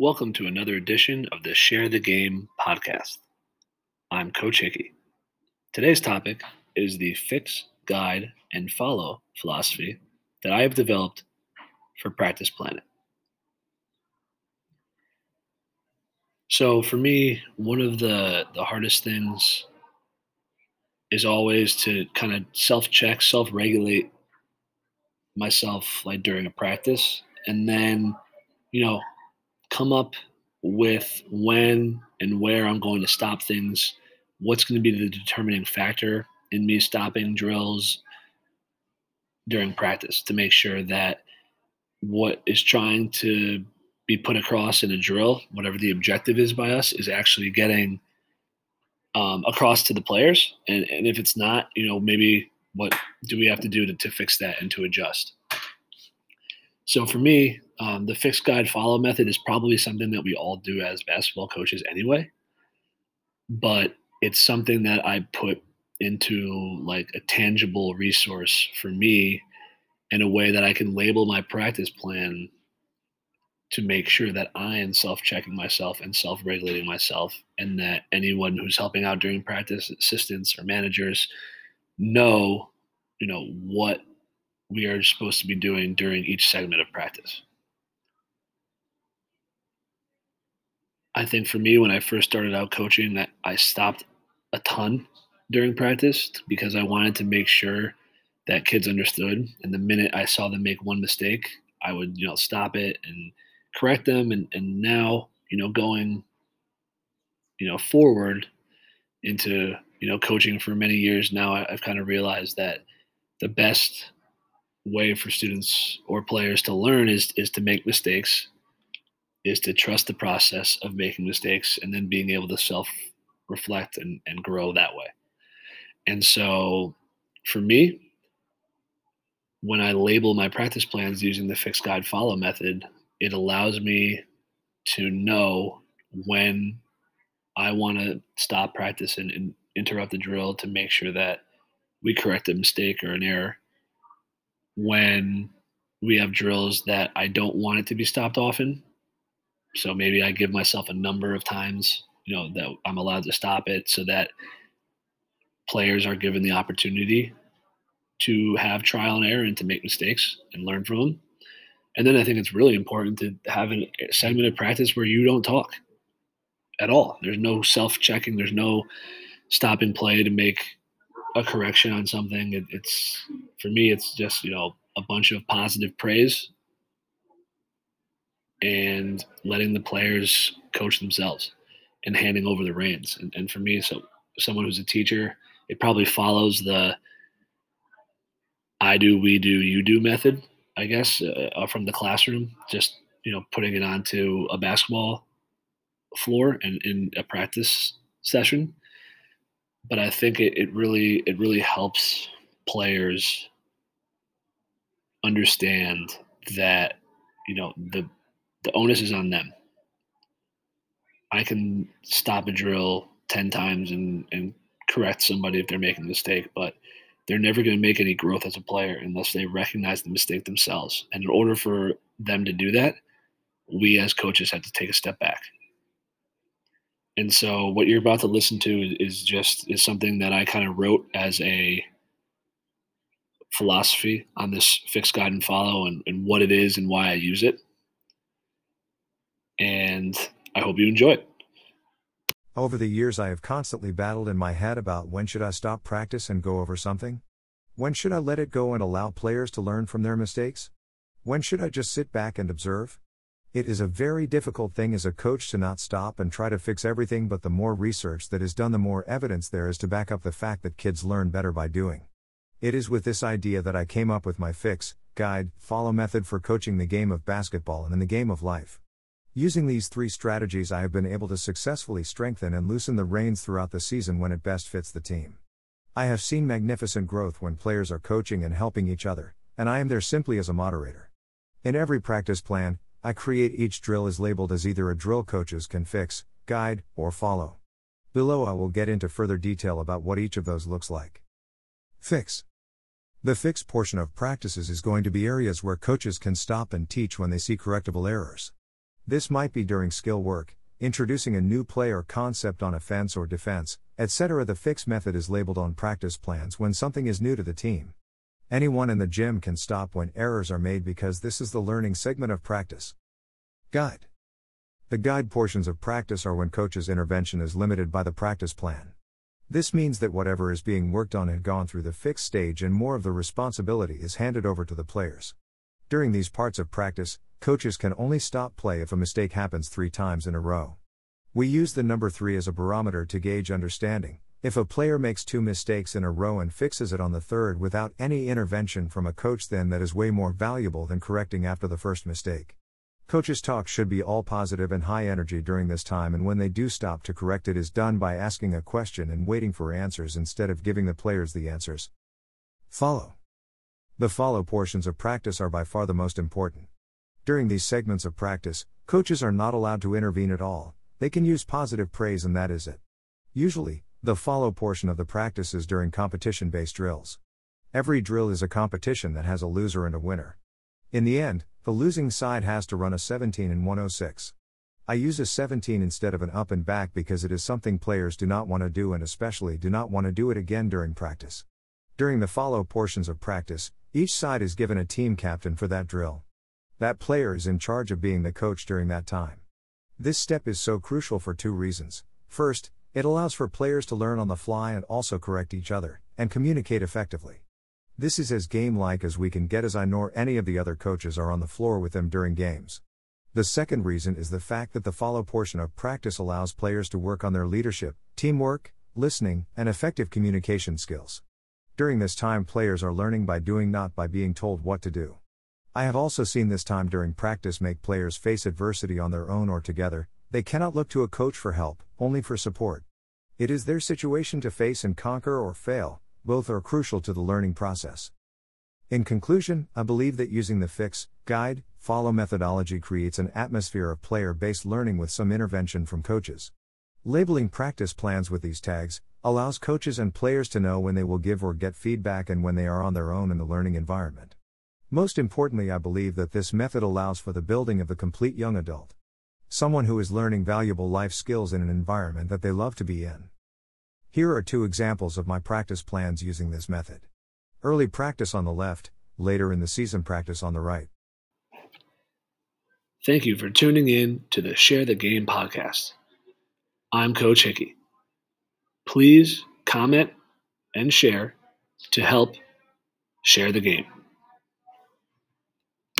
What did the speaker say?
Welcome to another edition of the Share the Game podcast. I'm Coach Hickey. Today's topic is the fix, guide, and follow philosophy that I have developed for Practice Planet. So, for me, one of the, the hardest things is always to kind of self check, self regulate myself like during a practice, and then, you know, come up with when and where I'm going to stop things, what's going to be the determining factor in me stopping drills during practice to make sure that what is trying to be put across in a drill, whatever the objective is by us, is actually getting um, across to the players. And, and if it's not, you know, maybe what do we have to do to, to fix that and to adjust? So for me, um, the fixed guide follow method is probably something that we all do as basketball coaches anyway. But it's something that I put into like a tangible resource for me in a way that I can label my practice plan to make sure that I am self checking myself and self regulating myself, and that anyone who's helping out during practice, assistants or managers, know, you know, what we are supposed to be doing during each segment of practice. I think for me, when I first started out coaching, that I stopped a ton during practice because I wanted to make sure that kids understood. And the minute I saw them make one mistake, I would, you know, stop it and correct them. And, and now, you know, going, you know, forward into, you know, coaching for many years now, I've kind of realized that the best way for students or players to learn is is to make mistakes is to trust the process of making mistakes and then being able to self reflect and, and grow that way. And so for me when i label my practice plans using the fixed guide follow method it allows me to know when i want to stop practice and, and interrupt the drill to make sure that we correct a mistake or an error when we have drills that I don't want it to be stopped often. So maybe I give myself a number of times, you know, that I'm allowed to stop it so that players are given the opportunity to have trial and error and to make mistakes and learn from them. And then I think it's really important to have a segment of practice where you don't talk at all. There's no self checking, there's no stopping play to make a correction on something. It, it's for me, it's just you know a bunch of positive praise and letting the players coach themselves and handing over the reins. And, and for me, so someone who's a teacher, it probably follows the I do, we do, you do method, I guess, uh, from the classroom. Just you know, putting it onto a basketball floor and in a practice session but I think it, it really it really helps players understand that you know the the onus is on them. I can stop a drill ten times and and correct somebody if they're making a mistake, but they're never going to make any growth as a player unless they recognize the mistake themselves. And in order for them to do that, we as coaches have to take a step back and so what you're about to listen to is just is something that I kind of wrote as a philosophy on this fixed guide and follow and, and what it is and why I use it. And I hope you enjoy it. Over the years I have constantly battled in my head about when should I stop practice and go over something? When should I let it go and allow players to learn from their mistakes? When should I just sit back and observe? It is a very difficult thing as a coach to not stop and try to fix everything, but the more research that is done, the more evidence there is to back up the fact that kids learn better by doing. It is with this idea that I came up with my fix, guide, follow method for coaching the game of basketball and in the game of life. Using these three strategies, I have been able to successfully strengthen and loosen the reins throughout the season when it best fits the team. I have seen magnificent growth when players are coaching and helping each other, and I am there simply as a moderator. In every practice plan, I create each drill is labeled as either a drill coaches can fix, guide, or follow. Below I will get into further detail about what each of those looks like. Fix. The fix portion of practices is going to be areas where coaches can stop and teach when they see correctable errors. This might be during skill work, introducing a new play or concept on offense or defense, etc. The fix method is labeled on practice plans when something is new to the team. Anyone in the gym can stop when errors are made because this is the learning segment of practice. Guide The guide portions of practice are when coach's intervention is limited by the practice plan. This means that whatever is being worked on had gone through the fix stage and more of the responsibility is handed over to the players. During these parts of practice, coaches can only stop play if a mistake happens three times in a row. We use the number 3 as a barometer to gauge understanding. If a player makes two mistakes in a row and fixes it on the third without any intervention from a coach, then that is way more valuable than correcting after the first mistake. Coaches' talk should be all positive and high energy during this time, and when they do stop to correct, it is done by asking a question and waiting for answers instead of giving the players the answers. Follow. The follow portions of practice are by far the most important. During these segments of practice, coaches are not allowed to intervene at all, they can use positive praise and that is it. Usually, the follow portion of the practice is during competition based drills. Every drill is a competition that has a loser and a winner. In the end, the losing side has to run a 17 and 106. I use a 17 instead of an up and back because it is something players do not want to do and especially do not want to do it again during practice. During the follow portions of practice, each side is given a team captain for that drill. That player is in charge of being the coach during that time. This step is so crucial for two reasons. First, it allows for players to learn on the fly and also correct each other, and communicate effectively. This is as game like as we can get as I nor any of the other coaches are on the floor with them during games. The second reason is the fact that the follow portion of practice allows players to work on their leadership, teamwork, listening, and effective communication skills. During this time, players are learning by doing, not by being told what to do. I have also seen this time during practice make players face adversity on their own or together, they cannot look to a coach for help, only for support. It is their situation to face and conquer or fail, both are crucial to the learning process. In conclusion, I believe that using the fix, guide, follow methodology creates an atmosphere of player based learning with some intervention from coaches. Labeling practice plans with these tags allows coaches and players to know when they will give or get feedback and when they are on their own in the learning environment. Most importantly, I believe that this method allows for the building of the complete young adult. Someone who is learning valuable life skills in an environment that they love to be in. Here are two examples of my practice plans using this method. Early practice on the left, later in the season practice on the right. Thank you for tuning in to the Share the Game podcast. I'm Coach Hickey. Please comment and share to help share the game.